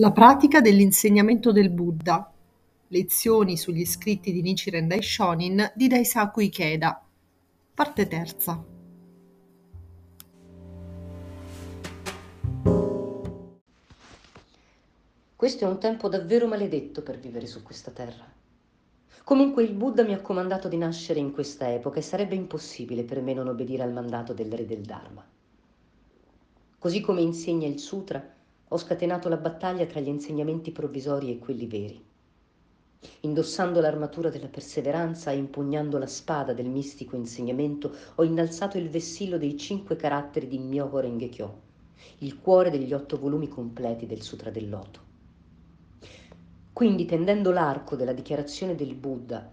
La pratica dell'insegnamento del Buddha. Lezioni sugli scritti di Nichiren Daishonin di Daisaku Ikeda. Parte terza. Questo è un tempo davvero maledetto per vivere su questa terra. Comunque il Buddha mi ha comandato di nascere in questa epoca e sarebbe impossibile per me non obbedire al mandato del re del Dharma. Così come insegna il sutra, ho scatenato la battaglia tra gli insegnamenti provvisori e quelli veri. Indossando l'armatura della perseveranza e impugnando la spada del mistico insegnamento, ho innalzato il vessillo dei cinque caratteri di Myoho Renge Kyo, il cuore degli otto volumi completi del Sutra del Loto. Quindi, tendendo l'arco della dichiarazione del Buddha,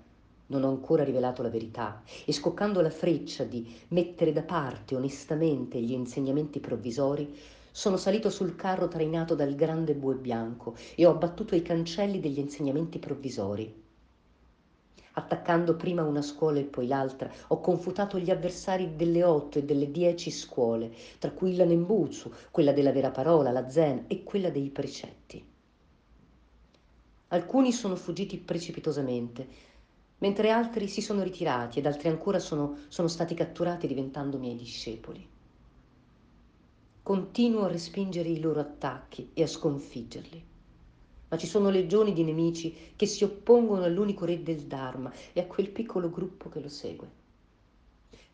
non ho ancora rivelato la verità, e scoccando la freccia di mettere da parte onestamente gli insegnamenti provvisori, sono salito sul carro trainato dal grande bue bianco e ho abbattuto i cancelli degli insegnamenti provvisori. Attaccando prima una scuola e poi l'altra, ho confutato gli avversari delle otto e delle dieci scuole, tra cui la Nembutsu, quella della vera parola, la Zen e quella dei precetti. Alcuni sono fuggiti precipitosamente, mentre altri si sono ritirati ed altri ancora sono, sono stati catturati diventando miei discepoli. Continuo a respingere i loro attacchi e a sconfiggerli. Ma ci sono legioni di nemici che si oppongono all'unico re del Dharma e a quel piccolo gruppo che lo segue.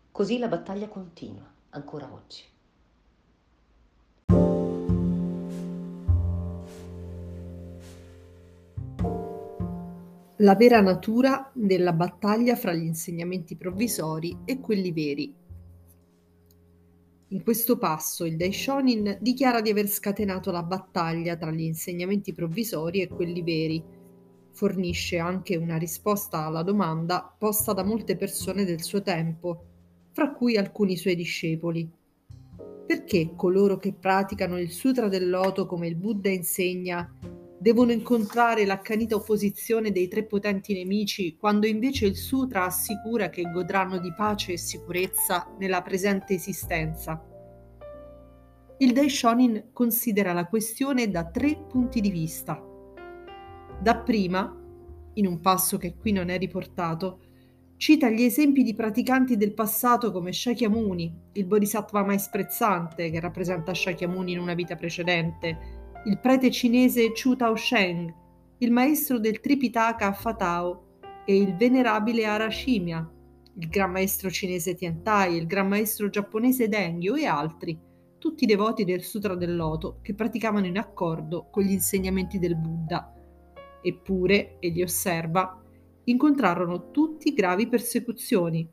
Così la battaglia continua, ancora oggi. La vera natura della battaglia fra gli insegnamenti provvisori e quelli veri in questo passo il Daishonin dichiara di aver scatenato la battaglia tra gli insegnamenti provvisori e quelli veri. Fornisce anche una risposta alla domanda posta da molte persone del suo tempo, fra cui alcuni suoi discepoli. Perché coloro che praticano il Sutra del Loto come il Buddha insegna devono incontrare l'accanita opposizione dei tre potenti nemici, quando invece il Sutra assicura che godranno di pace e sicurezza nella presente esistenza. Il Daishonin considera la questione da tre punti di vista. Dapprima, in un passo che qui non è riportato, cita gli esempi di praticanti del passato come Shakyamuni, il bodhisattva mai sprezzante che rappresenta Shakyamuni in una vita precedente, il prete cinese Chu Tao Sheng, il maestro del Tripitaka Fatao e il venerabile Arashimya, il gran maestro cinese Tiantai, il gran maestro giapponese Dengyo e altri, tutti devoti del Sutra del Loto che praticavano in accordo con gli insegnamenti del Buddha. Eppure, egli osserva, incontrarono tutti gravi persecuzioni.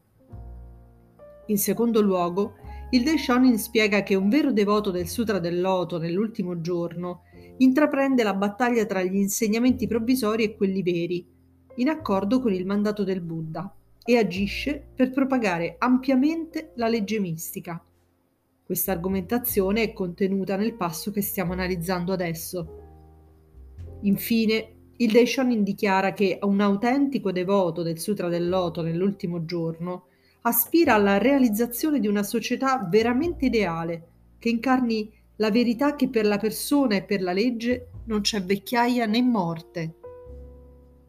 In secondo luogo, il Daishonin spiega che un vero devoto del Sutra del Loto nell'ultimo giorno intraprende la battaglia tra gli insegnamenti provvisori e quelli veri, in accordo con il mandato del Buddha, e agisce per propagare ampiamente la legge mistica. Questa argomentazione è contenuta nel passo che stiamo analizzando adesso. Infine, il Daishonin dichiara che un autentico devoto del Sutra del Loto nell'ultimo giorno aspira alla realizzazione di una società veramente ideale, che incarni la verità che per la persona e per la legge non c'è vecchiaia né morte.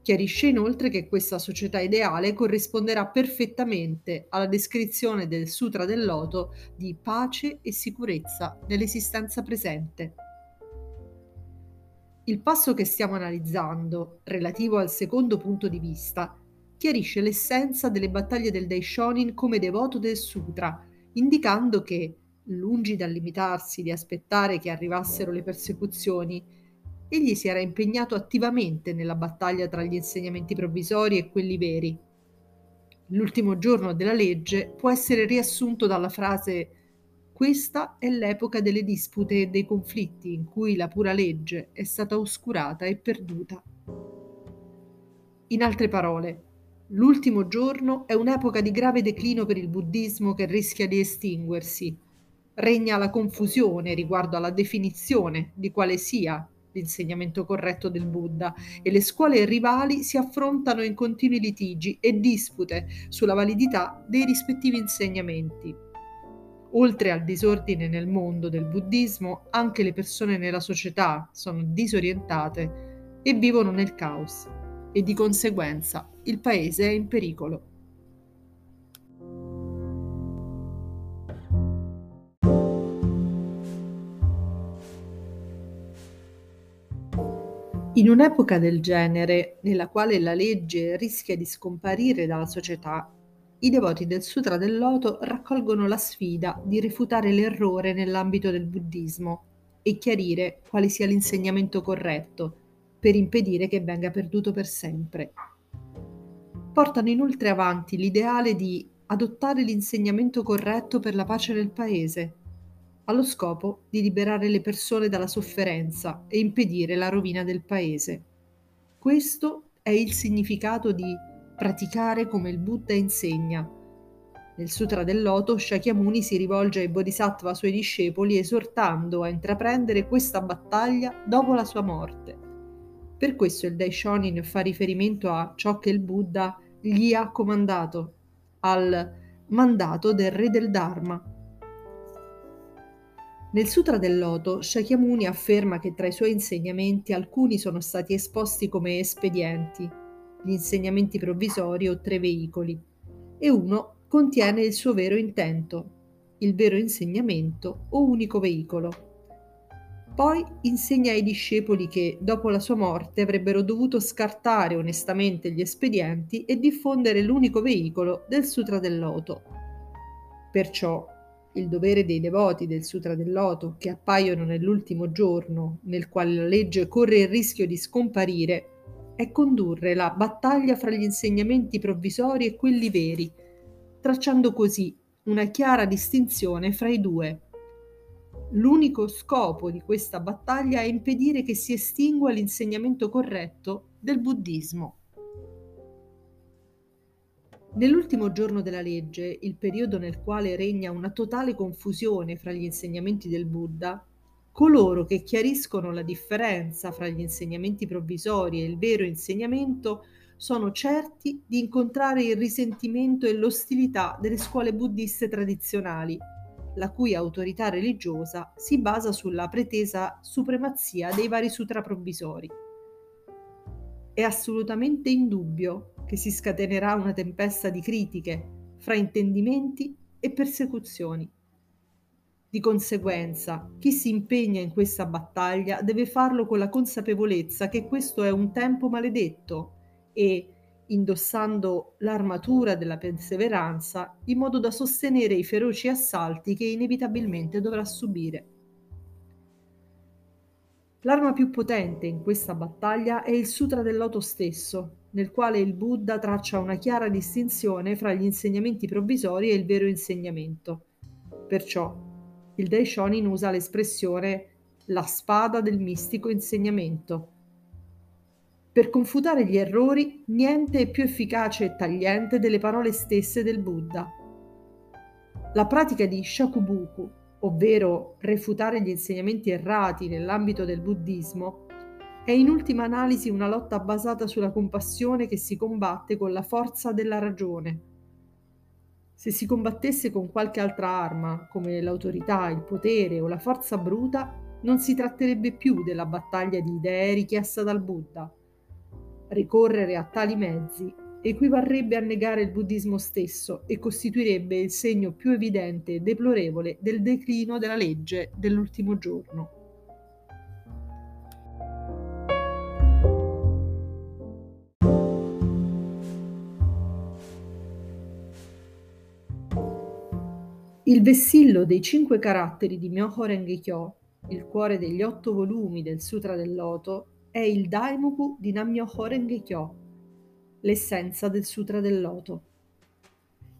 Chiarisce inoltre che questa società ideale corrisponderà perfettamente alla descrizione del Sutra del Loto di pace e sicurezza nell'esistenza presente. Il passo che stiamo analizzando, relativo al secondo punto di vista, chiarisce l'essenza delle battaglie del Daishonin come devoto del sutra, indicando che, lungi dal limitarsi di aspettare che arrivassero le persecuzioni, egli si era impegnato attivamente nella battaglia tra gli insegnamenti provvisori e quelli veri. L'ultimo giorno della legge può essere riassunto dalla frase questa è l'epoca delle dispute e dei conflitti in cui la pura legge è stata oscurata e perduta. In altre parole, L'ultimo giorno è un'epoca di grave declino per il buddismo che rischia di estinguersi. Regna la confusione riguardo alla definizione di quale sia l'insegnamento corretto del Buddha e le scuole rivali si affrontano in continui litigi e dispute sulla validità dei rispettivi insegnamenti. Oltre al disordine nel mondo del buddismo, anche le persone nella società sono disorientate e vivono nel caos e di conseguenza il paese è in pericolo. In un'epoca del genere, nella quale la legge rischia di scomparire dalla società, i devoti del Sutra del Loto raccolgono la sfida di refutare l'errore nell'ambito del buddismo e chiarire quale sia l'insegnamento corretto per impedire che venga perduto per sempre. Portano inoltre avanti l'ideale di adottare l'insegnamento corretto per la pace del paese, allo scopo di liberare le persone dalla sofferenza e impedire la rovina del paese. Questo è il significato di praticare come il Buddha insegna. Nel Sutra del Loto, Shakyamuni si rivolge ai Bodhisattva suoi discepoli esortando a intraprendere questa battaglia dopo la sua morte. Per questo il Daishonin fa riferimento a ciò che il Buddha gli ha comandato, al mandato del re del Dharma. Nel Sutra del Loto, Shakyamuni afferma che tra i suoi insegnamenti alcuni sono stati esposti come espedienti, gli insegnamenti provvisori o tre veicoli, e uno contiene il suo vero intento, il vero insegnamento o unico veicolo. Poi insegna ai discepoli che, dopo la sua morte, avrebbero dovuto scartare onestamente gli espedienti e diffondere l'unico veicolo del Sutra del Loto. Perciò il dovere dei devoti del Sutra del Loto, che appaiono nell'ultimo giorno nel quale la legge corre il rischio di scomparire, è condurre la battaglia fra gli insegnamenti provvisori e quelli veri, tracciando così una chiara distinzione fra i due. L'unico scopo di questa battaglia è impedire che si estingua l'insegnamento corretto del buddismo. Nell'ultimo giorno della legge, il periodo nel quale regna una totale confusione fra gli insegnamenti del Buddha, Coloro che chiariscono la differenza fra gli insegnamenti provvisori e il vero insegnamento sono certi di incontrare il risentimento e l'ostilità delle scuole buddiste tradizionali, la cui autorità religiosa si basa sulla pretesa supremazia dei vari sutra provvisori. È assolutamente indubbio che si scatenerà una tempesta di critiche, fraintendimenti e persecuzioni. Di conseguenza, chi si impegna in questa battaglia deve farlo con la consapevolezza che questo è un tempo maledetto e, indossando l'armatura della perseveranza, in modo da sostenere i feroci assalti che inevitabilmente dovrà subire. L'arma più potente in questa battaglia è il Sutra del Loto stesso, nel quale il Buddha traccia una chiara distinzione fra gli insegnamenti provvisori e il vero insegnamento. Perciò, il Daishonin usa l'espressione la spada del mistico insegnamento. Per confutare gli errori, niente è più efficace e tagliente delle parole stesse del Buddha. La pratica di Shakubuku, ovvero refutare gli insegnamenti errati nell'ambito del buddismo, è in ultima analisi una lotta basata sulla compassione che si combatte con la forza della ragione se si combattesse con qualche altra arma, come l'autorità, il potere o la forza bruta, non si tratterebbe più della battaglia di idee richiesta dal Buddha. Ricorrere a tali mezzi equivarrebbe a negare il buddismo stesso e costituirebbe il segno più evidente e deplorevole del declino della legge dell'ultimo giorno. Il vessillo dei cinque caratteri di Myoho Renge Kyo, il cuore degli otto volumi del Sutra del Loto, è il Daimoku di Nammyoho Renge Kyo, l'essenza del Sutra del Loto.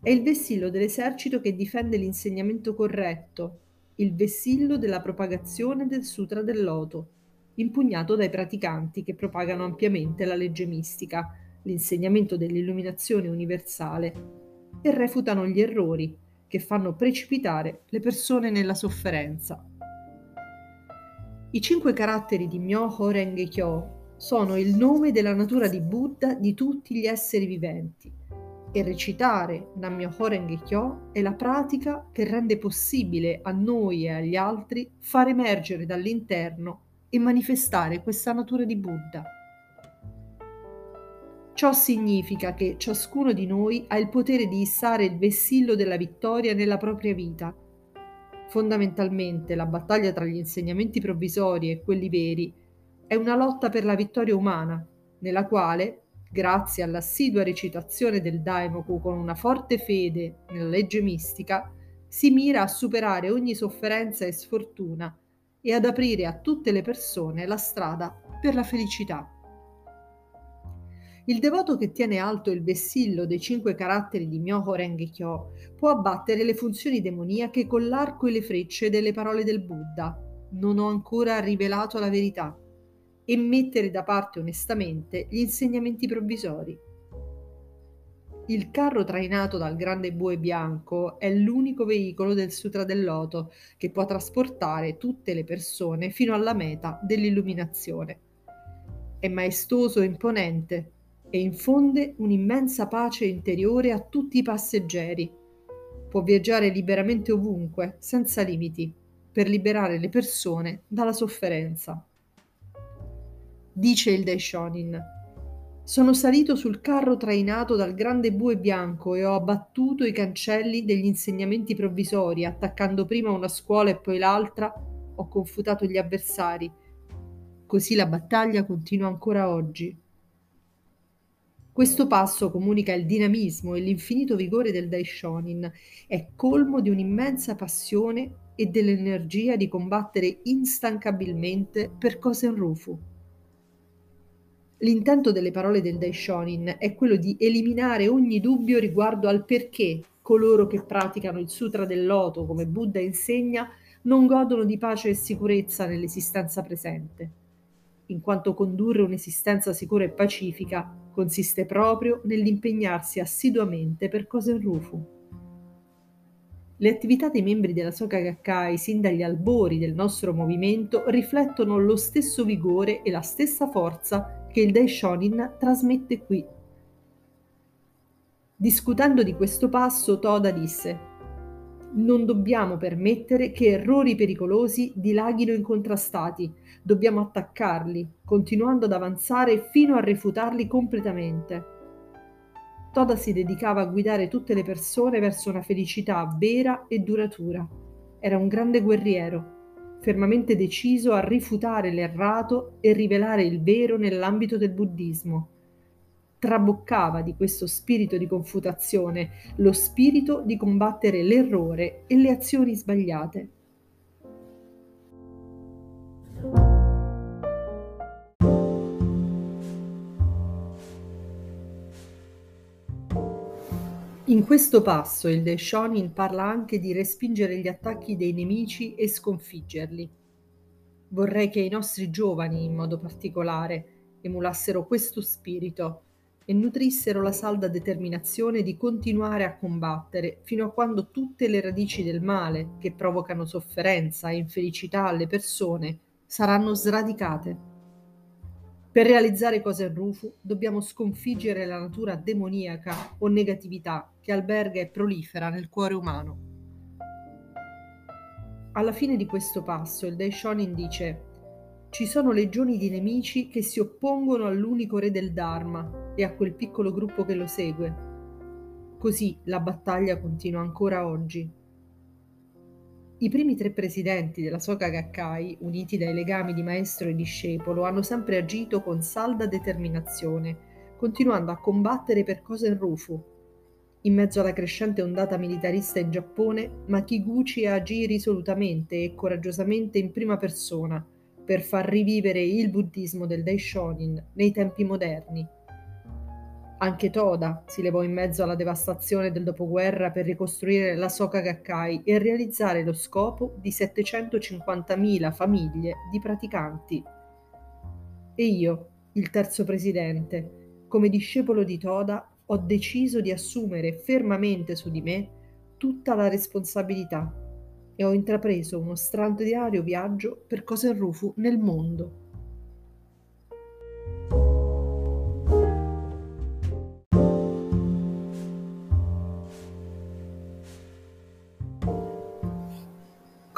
È il vessillo dell'esercito che difende l'insegnamento corretto, il vessillo della propagazione del Sutra del Loto, impugnato dai praticanti che propagano ampiamente la legge mistica, l'insegnamento dell'illuminazione universale e refutano gli errori che fanno precipitare le persone nella sofferenza. I cinque caratteri di Myoho Renge Kyo sono il nome della natura di Buddha di tutti gli esseri viventi. E recitare Nam-myoho Renge Kyo è la pratica che rende possibile a noi e agli altri far emergere dall'interno e manifestare questa natura di Buddha. Ciò significa che ciascuno di noi ha il potere di issare il vessillo della vittoria nella propria vita. Fondamentalmente la battaglia tra gli insegnamenti provvisori e quelli veri è una lotta per la vittoria umana, nella quale, grazie all'assidua recitazione del Daimoku con una forte fede nella legge mistica, si mira a superare ogni sofferenza e sfortuna e ad aprire a tutte le persone la strada per la felicità. Il devoto che tiene alto il vessillo dei cinque caratteri di Myoho Renge Kyo può abbattere le funzioni demoniache con l'arco e le frecce delle parole del Buddha. Non ho ancora rivelato la verità. E mettere da parte onestamente gli insegnamenti provvisori. Il carro trainato dal grande bue bianco è l'unico veicolo del Sutra del Loto che può trasportare tutte le persone fino alla meta dell'illuminazione. È maestoso e imponente e infonde un'immensa pace interiore a tutti i passeggeri. Può viaggiare liberamente ovunque, senza limiti, per liberare le persone dalla sofferenza. Dice il Daishonin. Sono salito sul carro trainato dal grande bue bianco e ho abbattuto i cancelli degli insegnamenti provvisori, attaccando prima una scuola e poi l'altra, ho confutato gli avversari. Così la battaglia continua ancora oggi. Questo passo comunica il dinamismo e l'infinito vigore del Daishonin, è colmo di un'immensa passione e dell'energia di combattere instancabilmente per Kosen Rufu. L'intento delle parole del Daishonin è quello di eliminare ogni dubbio riguardo al perché coloro che praticano il Sutra del Loto, come Buddha insegna, non godono di pace e sicurezza nell'esistenza presente, in quanto condurre un'esistenza sicura e pacifica consiste proprio nell'impegnarsi assiduamente per Kosen Rufu. Le attività dei membri della Soka Gakkai sin dagli albori del nostro movimento riflettono lo stesso vigore e la stessa forza che il Daishonin trasmette qui. Discutendo di questo passo, Toda disse non dobbiamo permettere che errori pericolosi dilaghino incontrastati, dobbiamo attaccarli, continuando ad avanzare fino a rifutarli completamente. Toda si dedicava a guidare tutte le persone verso una felicità vera e duratura. Era un grande guerriero, fermamente deciso a rifutare l'errato e rivelare il vero nell'ambito del buddismo traboccava di questo spirito di confutazione, lo spirito di combattere l'errore e le azioni sbagliate. In questo passo il Daishonin parla anche di respingere gli attacchi dei nemici e sconfiggerli. Vorrei che i nostri giovani, in modo particolare, emulassero questo spirito e nutrissero la salda determinazione di continuare a combattere fino a quando tutte le radici del male che provocano sofferenza e infelicità alle persone saranno sradicate. Per realizzare cose Rufu dobbiamo sconfiggere la natura demoniaca o negatività che alberga e prolifera nel cuore umano. Alla fine di questo passo il Daishonin dice ci sono legioni di nemici che si oppongono all'unico re del Dharma e a quel piccolo gruppo che lo segue. Così la battaglia continua ancora oggi. I primi tre presidenti della Soka Gakkai, uniti dai legami di maestro e discepolo, hanno sempre agito con salda determinazione, continuando a combattere per Kosen Rufu. In mezzo alla crescente ondata militarista in Giappone, Makiguchi agì risolutamente e coraggiosamente in prima persona, per far rivivere il buddismo del Daishonin nei tempi moderni. Anche Toda si levò in mezzo alla devastazione del dopoguerra per ricostruire la Soka Gakkai e realizzare lo scopo di 750.000 famiglie di praticanti. E io, il terzo presidente, come discepolo di Toda, ho deciso di assumere fermamente su di me tutta la responsabilità e ho intrapreso uno straordinario viaggio per Kosen Rufu nel mondo.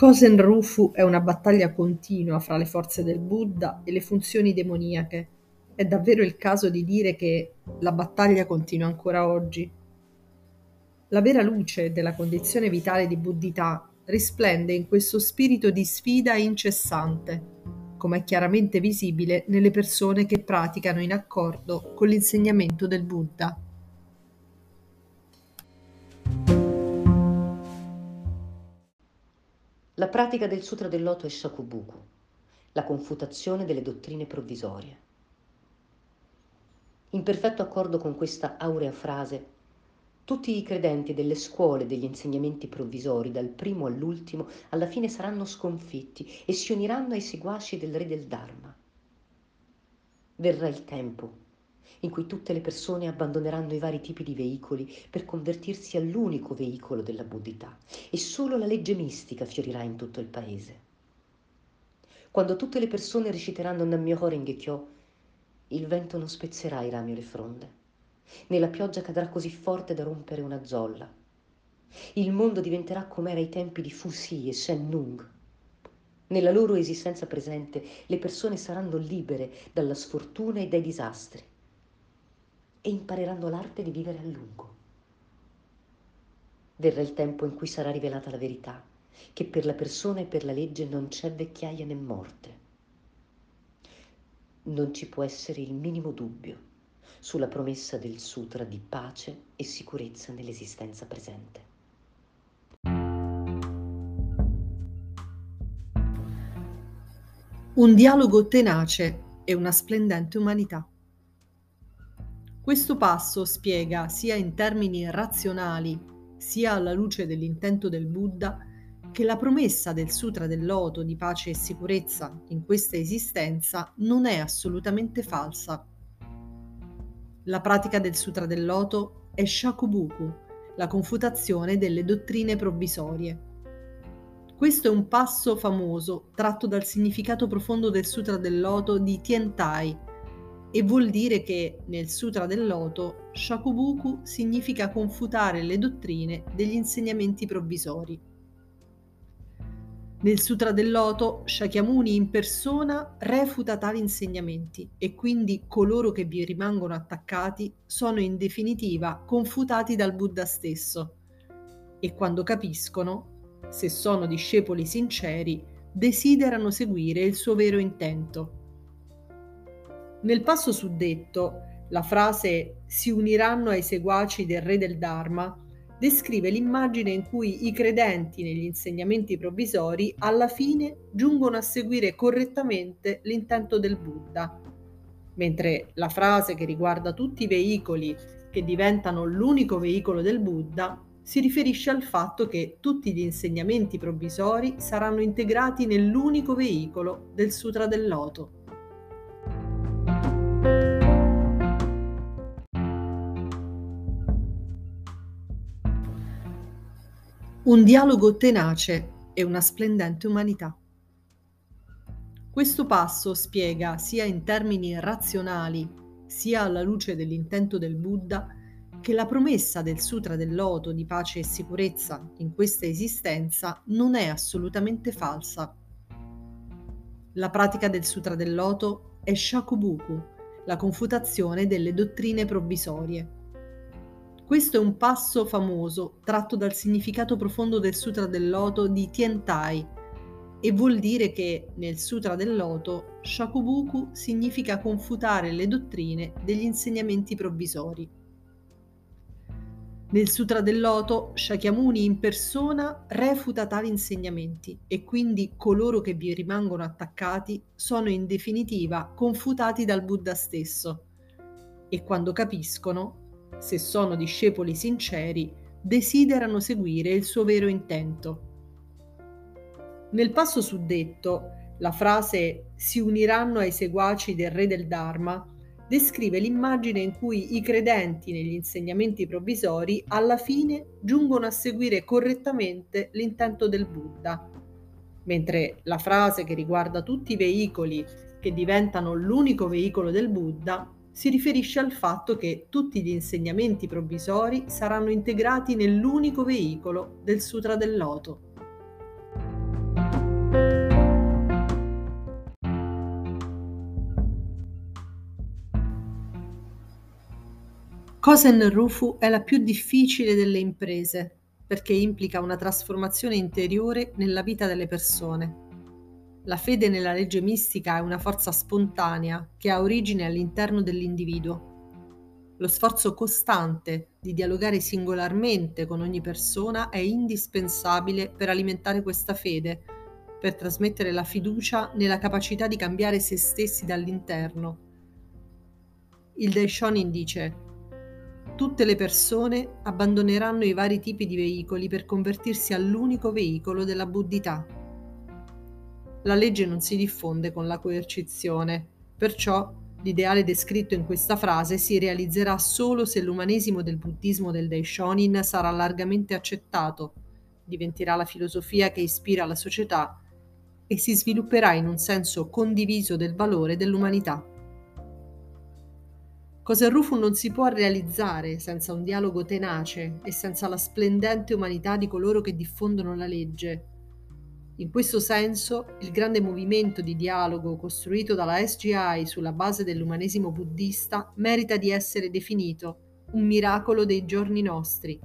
Kosen Rufu è una battaglia continua fra le forze del Buddha e le funzioni demoniache. È davvero il caso di dire che la battaglia continua ancora oggi. La vera luce della condizione vitale di buddhità risplende in questo spirito di sfida incessante, come è chiaramente visibile nelle persone che praticano in accordo con l'insegnamento del Buddha. La pratica del Sutra del Loto è Shakubuku, la confutazione delle dottrine provvisorie. In perfetto accordo con questa aurea frase, tutti i credenti delle scuole degli insegnamenti provvisori, dal primo all'ultimo, alla fine saranno sconfitti e si uniranno ai seguaci del re del Dharma. Verrà il tempo in cui tutte le persone abbandoneranno i vari tipi di veicoli per convertirsi all'unico veicolo della buddhità e solo la legge mistica fiorirà in tutto il paese. Quando tutte le persone reciteranno Nam-myoho Renge-kyo, il vento non spezzerà i rami o le fronde, né la pioggia cadrà così forte da rompere una zolla. Il mondo diventerà come era ai tempi di Fusi e Shen Nung. Nella loro esistenza presente le persone saranno libere dalla sfortuna e dai disastri e impareranno l'arte di vivere a lungo. Verrà il tempo in cui sarà rivelata la verità, che per la persona e per la legge non c'è vecchiaia né morte. Non ci può essere il minimo dubbio sulla promessa del sutra di pace e sicurezza nell'esistenza presente. Un dialogo tenace e una splendente umanità. Questo passo spiega sia in termini razionali, sia alla luce dell'intento del Buddha, che la promessa del Sutra del Loto di pace e sicurezza in questa esistenza non è assolutamente falsa. La pratica del Sutra del Loto è Shakubuku, la confutazione delle dottrine provvisorie. Questo è un passo famoso tratto dal significato profondo del Sutra del Loto di Tientai, e vuol dire che nel Sutra del Loto Shakubuku significa confutare le dottrine degli insegnamenti provvisori. Nel Sutra del Loto Shakyamuni in persona refuta tali insegnamenti e quindi coloro che vi rimangono attaccati sono in definitiva confutati dal Buddha stesso e quando capiscono, se sono discepoli sinceri, desiderano seguire il suo vero intento nel passo suddetto, la frase si uniranno ai seguaci del re del Dharma descrive l'immagine in cui i credenti negli insegnamenti provvisori alla fine giungono a seguire correttamente l'intento del Buddha, mentre la frase che riguarda tutti i veicoli che diventano l'unico veicolo del Buddha si riferisce al fatto che tutti gli insegnamenti provvisori saranno integrati nell'unico veicolo del Sutra del Loto. Un dialogo tenace e una splendente umanità. Questo passo spiega sia in termini razionali, sia alla luce dell'intento del Buddha, che la promessa del Sutra del Loto di pace e sicurezza in questa esistenza non è assolutamente falsa. La pratica del Sutra del Loto è Shakubuku, la confutazione delle dottrine provvisorie. Questo è un passo famoso tratto dal significato profondo del Sutra del Loto di Tientai e vuol dire che nel Sutra del Loto Shakubuku significa confutare le dottrine degli insegnamenti provvisori. Nel Sutra del Loto Shakyamuni in persona refuta tali insegnamenti e quindi coloro che vi rimangono attaccati sono in definitiva confutati dal Buddha stesso e quando capiscono se sono discepoli sinceri, desiderano seguire il suo vero intento. Nel passo suddetto, la frase si uniranno ai seguaci del re del Dharma descrive l'immagine in cui i credenti negli insegnamenti provvisori alla fine giungono a seguire correttamente l'intento del Buddha, mentre la frase che riguarda tutti i veicoli che diventano l'unico veicolo del Buddha si riferisce al fatto che tutti gli insegnamenti provvisori saranno integrati nell'unico veicolo del Sutra del Loto. Kosen Rufu è la più difficile delle imprese perché implica una trasformazione interiore nella vita delle persone la fede nella legge mistica è una forza spontanea che ha origine all'interno dell'individuo. Lo sforzo costante di dialogare singolarmente con ogni persona è indispensabile per alimentare questa fede, per trasmettere la fiducia nella capacità di cambiare se stessi dall'interno. Il Daishonin dice tutte le persone abbandoneranno i vari tipi di veicoli per convertirsi all'unico veicolo della buddhità. La legge non si diffonde con la coercizione, perciò l'ideale descritto in questa frase si realizzerà solo se l'umanesimo del buddismo del Daishonin sarà largamente accettato, diventerà la filosofia che ispira la società e si svilupperà in un senso condiviso del valore dell'umanità. Cosa Rufu non si può realizzare senza un dialogo tenace e senza la splendente umanità di coloro che diffondono la legge. In questo senso, il grande movimento di dialogo costruito dalla SGI sulla base dell'umanesimo buddista merita di essere definito un miracolo dei giorni nostri.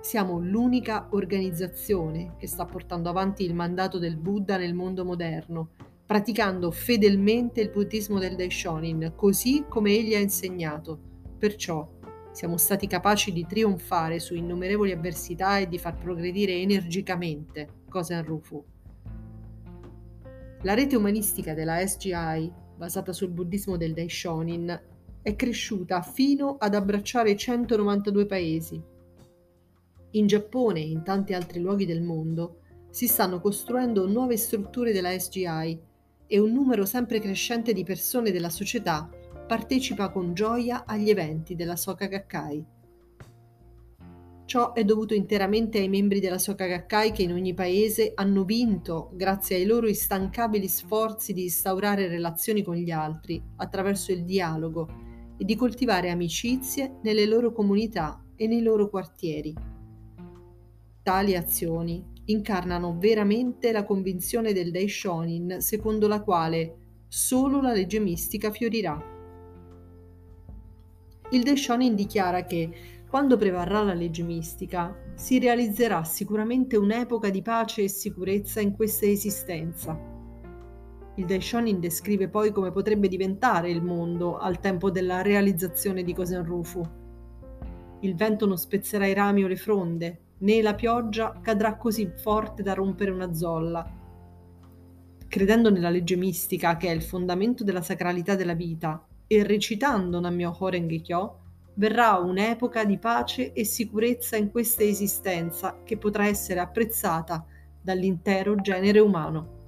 Siamo l'unica organizzazione che sta portando avanti il mandato del Buddha nel mondo moderno praticando fedelmente il buddismo del Daishonin, così come egli ha insegnato. Perciò siamo stati capaci di trionfare su innumerevoli avversità e di far progredire energicamente Kosen Rufu. La rete umanistica della SGI, basata sul buddismo del Daishonin, è cresciuta fino ad abbracciare 192 paesi. In Giappone e in tanti altri luoghi del mondo si stanno costruendo nuove strutture della SGI e un numero sempre crescente di persone della società partecipa con gioia agli eventi della Soka Gakkai. Ciò è dovuto interamente ai membri della Soka Gakkai che in ogni paese hanno vinto, grazie ai loro instancabili sforzi di instaurare relazioni con gli altri attraverso il dialogo e di coltivare amicizie nelle loro comunità e nei loro quartieri. Tali azioni incarnano veramente la convinzione del Daishonin secondo la quale solo la legge mistica fiorirà. Il Daishonin dichiara che quando prevarrà la legge mistica si realizzerà sicuramente un'epoca di pace e sicurezza in questa esistenza. Il Daishonin descrive poi come potrebbe diventare il mondo al tempo della realizzazione di Kosenrufu. Il vento non spezzerà i rami o le fronde, né la pioggia cadrà così forte da rompere una zolla. Credendo nella legge mistica, che è il fondamento della sacralità della vita, e recitando Nammyoho Renge Kyo, verrà un'epoca di pace e sicurezza in questa esistenza che potrà essere apprezzata dall'intero genere umano.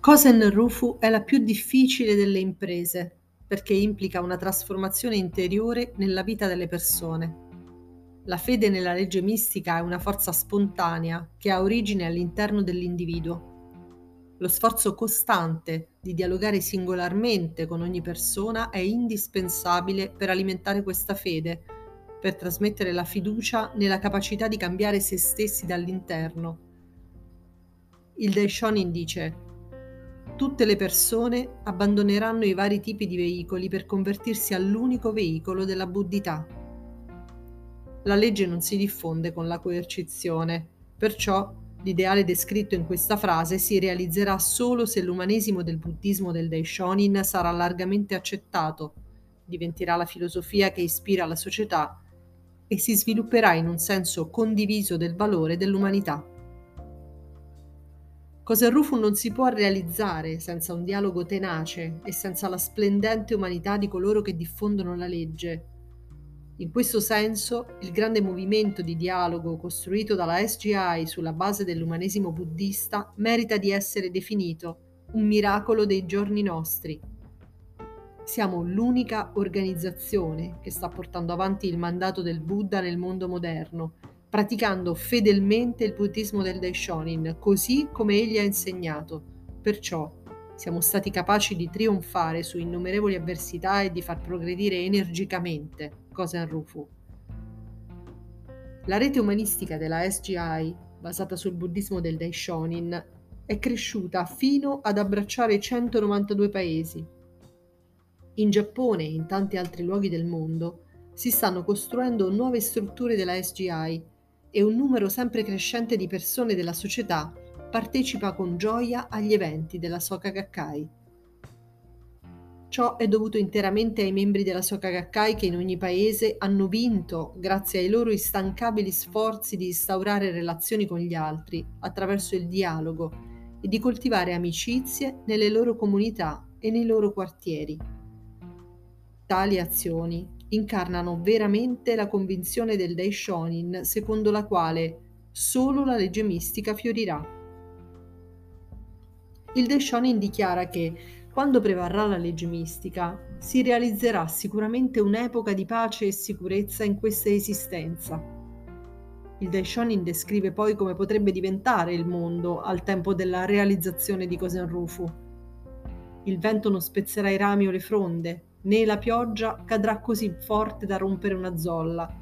Kosen Rufu è la più difficile delle imprese perché implica una trasformazione interiore nella vita delle persone. La fede nella legge mistica è una forza spontanea che ha origine all'interno dell'individuo. Lo sforzo costante di dialogare singolarmente con ogni persona è indispensabile per alimentare questa fede, per trasmettere la fiducia nella capacità di cambiare se stessi dall'interno. Il Daishonin dice Tutte le persone abbandoneranno i vari tipi di veicoli per convertirsi all'unico veicolo della buddhità. La legge non si diffonde con la coercizione, perciò l'ideale descritto in questa frase si realizzerà solo se l'umanesimo del buddismo del Daishonin sarà largamente accettato, diventerà la filosofia che ispira la società e si svilupperà in un senso condiviso del valore dell'umanità. Cosa Rufu non si può realizzare senza un dialogo tenace e senza la splendente umanità di coloro che diffondono la legge. In questo senso, il grande movimento di dialogo costruito dalla SGI sulla base dell'umanesimo buddista merita di essere definito un miracolo dei giorni nostri. Siamo l'unica organizzazione che sta portando avanti il mandato del Buddha nel mondo moderno praticando fedelmente il buddismo del Daishonin, così come egli ha insegnato. Perciò siamo stati capaci di trionfare su innumerevoli avversità e di far progredire energicamente Kosen Rufu. La rete umanistica della SGI, basata sul buddismo del Daishonin, è cresciuta fino ad abbracciare 192 paesi. In Giappone e in tanti altri luoghi del mondo si stanno costruendo nuove strutture della SGI e un numero sempre crescente di persone della società partecipa con gioia agli eventi della Soka Gakkai. Ciò è dovuto interamente ai membri della Soka Gakkai che in ogni paese hanno vinto grazie ai loro instancabili sforzi di instaurare relazioni con gli altri attraverso il dialogo e di coltivare amicizie nelle loro comunità e nei loro quartieri. Tali azioni incarnano veramente la convinzione del Daishonin secondo la quale solo la legge mistica fiorirà. Il Daishonin dichiara che quando prevarrà la legge mistica, si realizzerà sicuramente un'epoca di pace e sicurezza in questa esistenza. Il Daishonin descrive poi come potrebbe diventare il mondo al tempo della realizzazione di Kosenrufu. Il vento non spezzerà i rami o le fronde, né la pioggia cadrà così forte da rompere una zolla.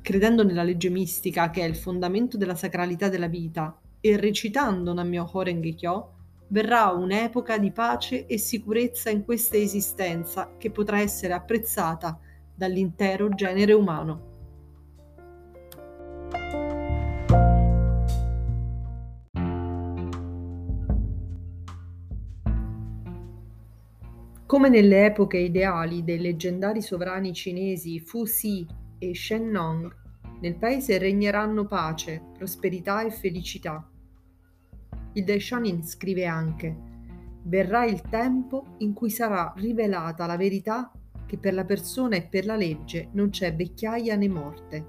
Credendo nella legge mistica, che è il fondamento della sacralità della vita, e recitando Nammyo Horenge Kyo, verrà un'epoca di pace e sicurezza in questa esistenza che potrà essere apprezzata dall'intero genere umano. Come nelle epoche ideali dei leggendari sovrani cinesi Fu Xi e Shen Nong, nel paese regneranno pace, prosperità e felicità. Il Daishonin scrive anche: Verrà il tempo in cui sarà rivelata la verità che per la persona e per la legge non c'è vecchiaia né morte.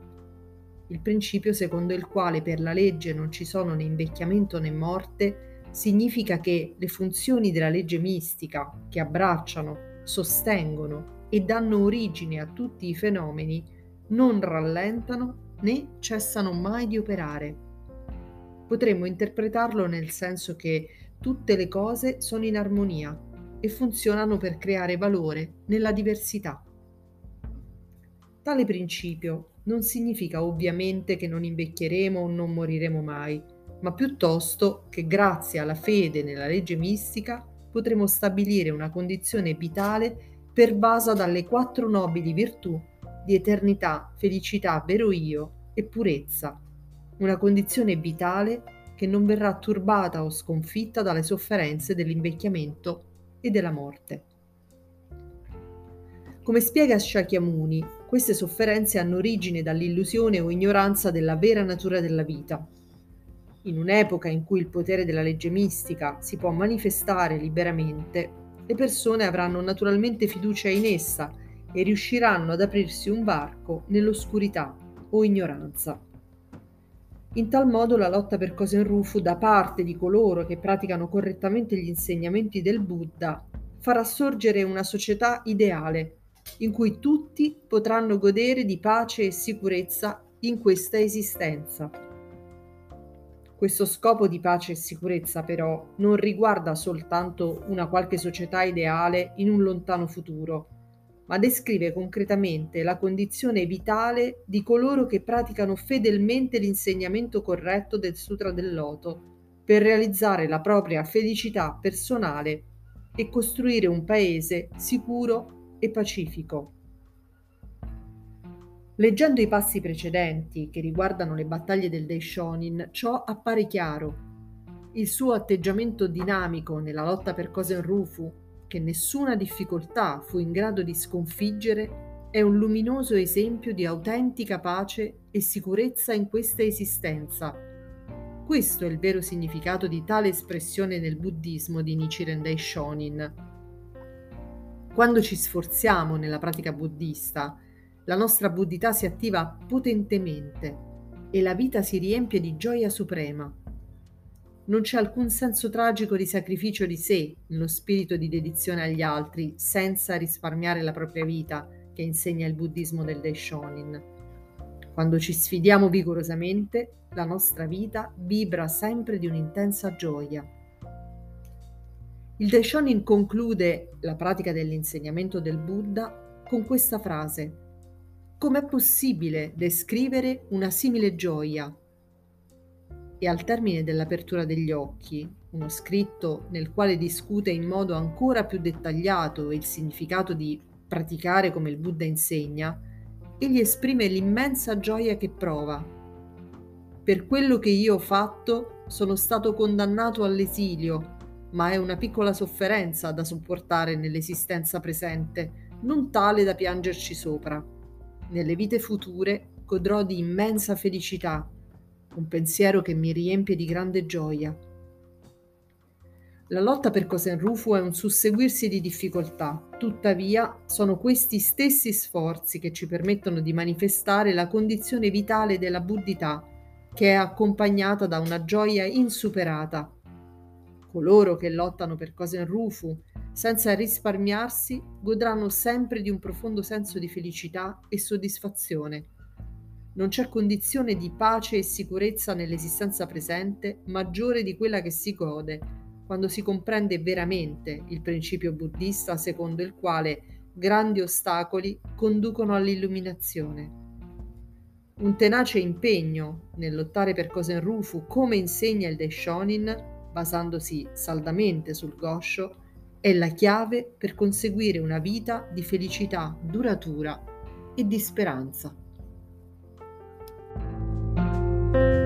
Il principio secondo il quale per la legge non ci sono né invecchiamento né morte significa che le funzioni della legge mistica, che abbracciano, sostengono e danno origine a tutti i fenomeni, non rallentano né cessano mai di operare. Potremmo interpretarlo nel senso che tutte le cose sono in armonia e funzionano per creare valore nella diversità. Tale principio non significa ovviamente che non invecchieremo o non moriremo mai, ma piuttosto che grazie alla fede nella legge mistica potremo stabilire una condizione vitale pervasa dalle quattro nobili virtù di eternità, felicità, vero io e purezza, una condizione vitale che non verrà turbata o sconfitta dalle sofferenze dell'invecchiamento e della morte. Come spiega Shakyamuni, queste sofferenze hanno origine dall'illusione o ignoranza della vera natura della vita in un'epoca in cui il potere della legge mistica si può manifestare liberamente, le persone avranno naturalmente fiducia in essa e riusciranno ad aprirsi un varco nell'oscurità o ignoranza. In tal modo la lotta per Kosenrufu da parte di coloro che praticano correttamente gli insegnamenti del Buddha farà sorgere una società ideale in cui tutti potranno godere di pace e sicurezza in questa esistenza. Questo scopo di pace e sicurezza però non riguarda soltanto una qualche società ideale in un lontano futuro, ma descrive concretamente la condizione vitale di coloro che praticano fedelmente l'insegnamento corretto del Sutra del Loto per realizzare la propria felicità personale e costruire un paese sicuro e pacifico. Leggendo i passi precedenti che riguardano le battaglie del Daishonin, ciò appare chiaro. Il suo atteggiamento dinamico nella lotta per Kosen-Rufu, che nessuna difficoltà fu in grado di sconfiggere, è un luminoso esempio di autentica pace e sicurezza in questa esistenza. Questo è il vero significato di tale espressione nel buddismo di Nichiren Daishonin. Quando ci sforziamo nella pratica buddista, la nostra buddhità si attiva potentemente e la vita si riempie di gioia suprema. Non c'è alcun senso tragico di sacrificio di sé nello spirito di dedizione agli altri senza risparmiare la propria vita che insegna il buddismo del Daishonin. Quando ci sfidiamo vigorosamente, la nostra vita vibra sempre di un'intensa gioia. Il Daishonin conclude la pratica dell'insegnamento del Buddha con questa frase Com'è possibile descrivere una simile gioia? E al termine dell'apertura degli occhi, uno scritto nel quale discute in modo ancora più dettagliato il significato di praticare come il Buddha insegna, egli esprime l'immensa gioia che prova. Per quello che io ho fatto sono stato condannato all'esilio, ma è una piccola sofferenza da sopportare nell'esistenza presente, non tale da piangerci sopra. Nelle vite future godrò di immensa felicità, un pensiero che mi riempie di grande gioia. La lotta per Cosenrufu è un susseguirsi di difficoltà, tuttavia sono questi stessi sforzi che ci permettono di manifestare la condizione vitale della buddhità, che è accompagnata da una gioia insuperata. Coloro che lottano per Cosenrufu, senza risparmiarsi, godranno sempre di un profondo senso di felicità e soddisfazione. Non c'è condizione di pace e sicurezza nell'esistenza presente maggiore di quella che si gode quando si comprende veramente il principio buddista secondo il quale grandi ostacoli conducono all'illuminazione. Un tenace impegno nel lottare per Kosen-Rufu, come insegna il Daishonin, basandosi saldamente sul Gosho, è la chiave per conseguire una vita di felicità duratura e di speranza. thank you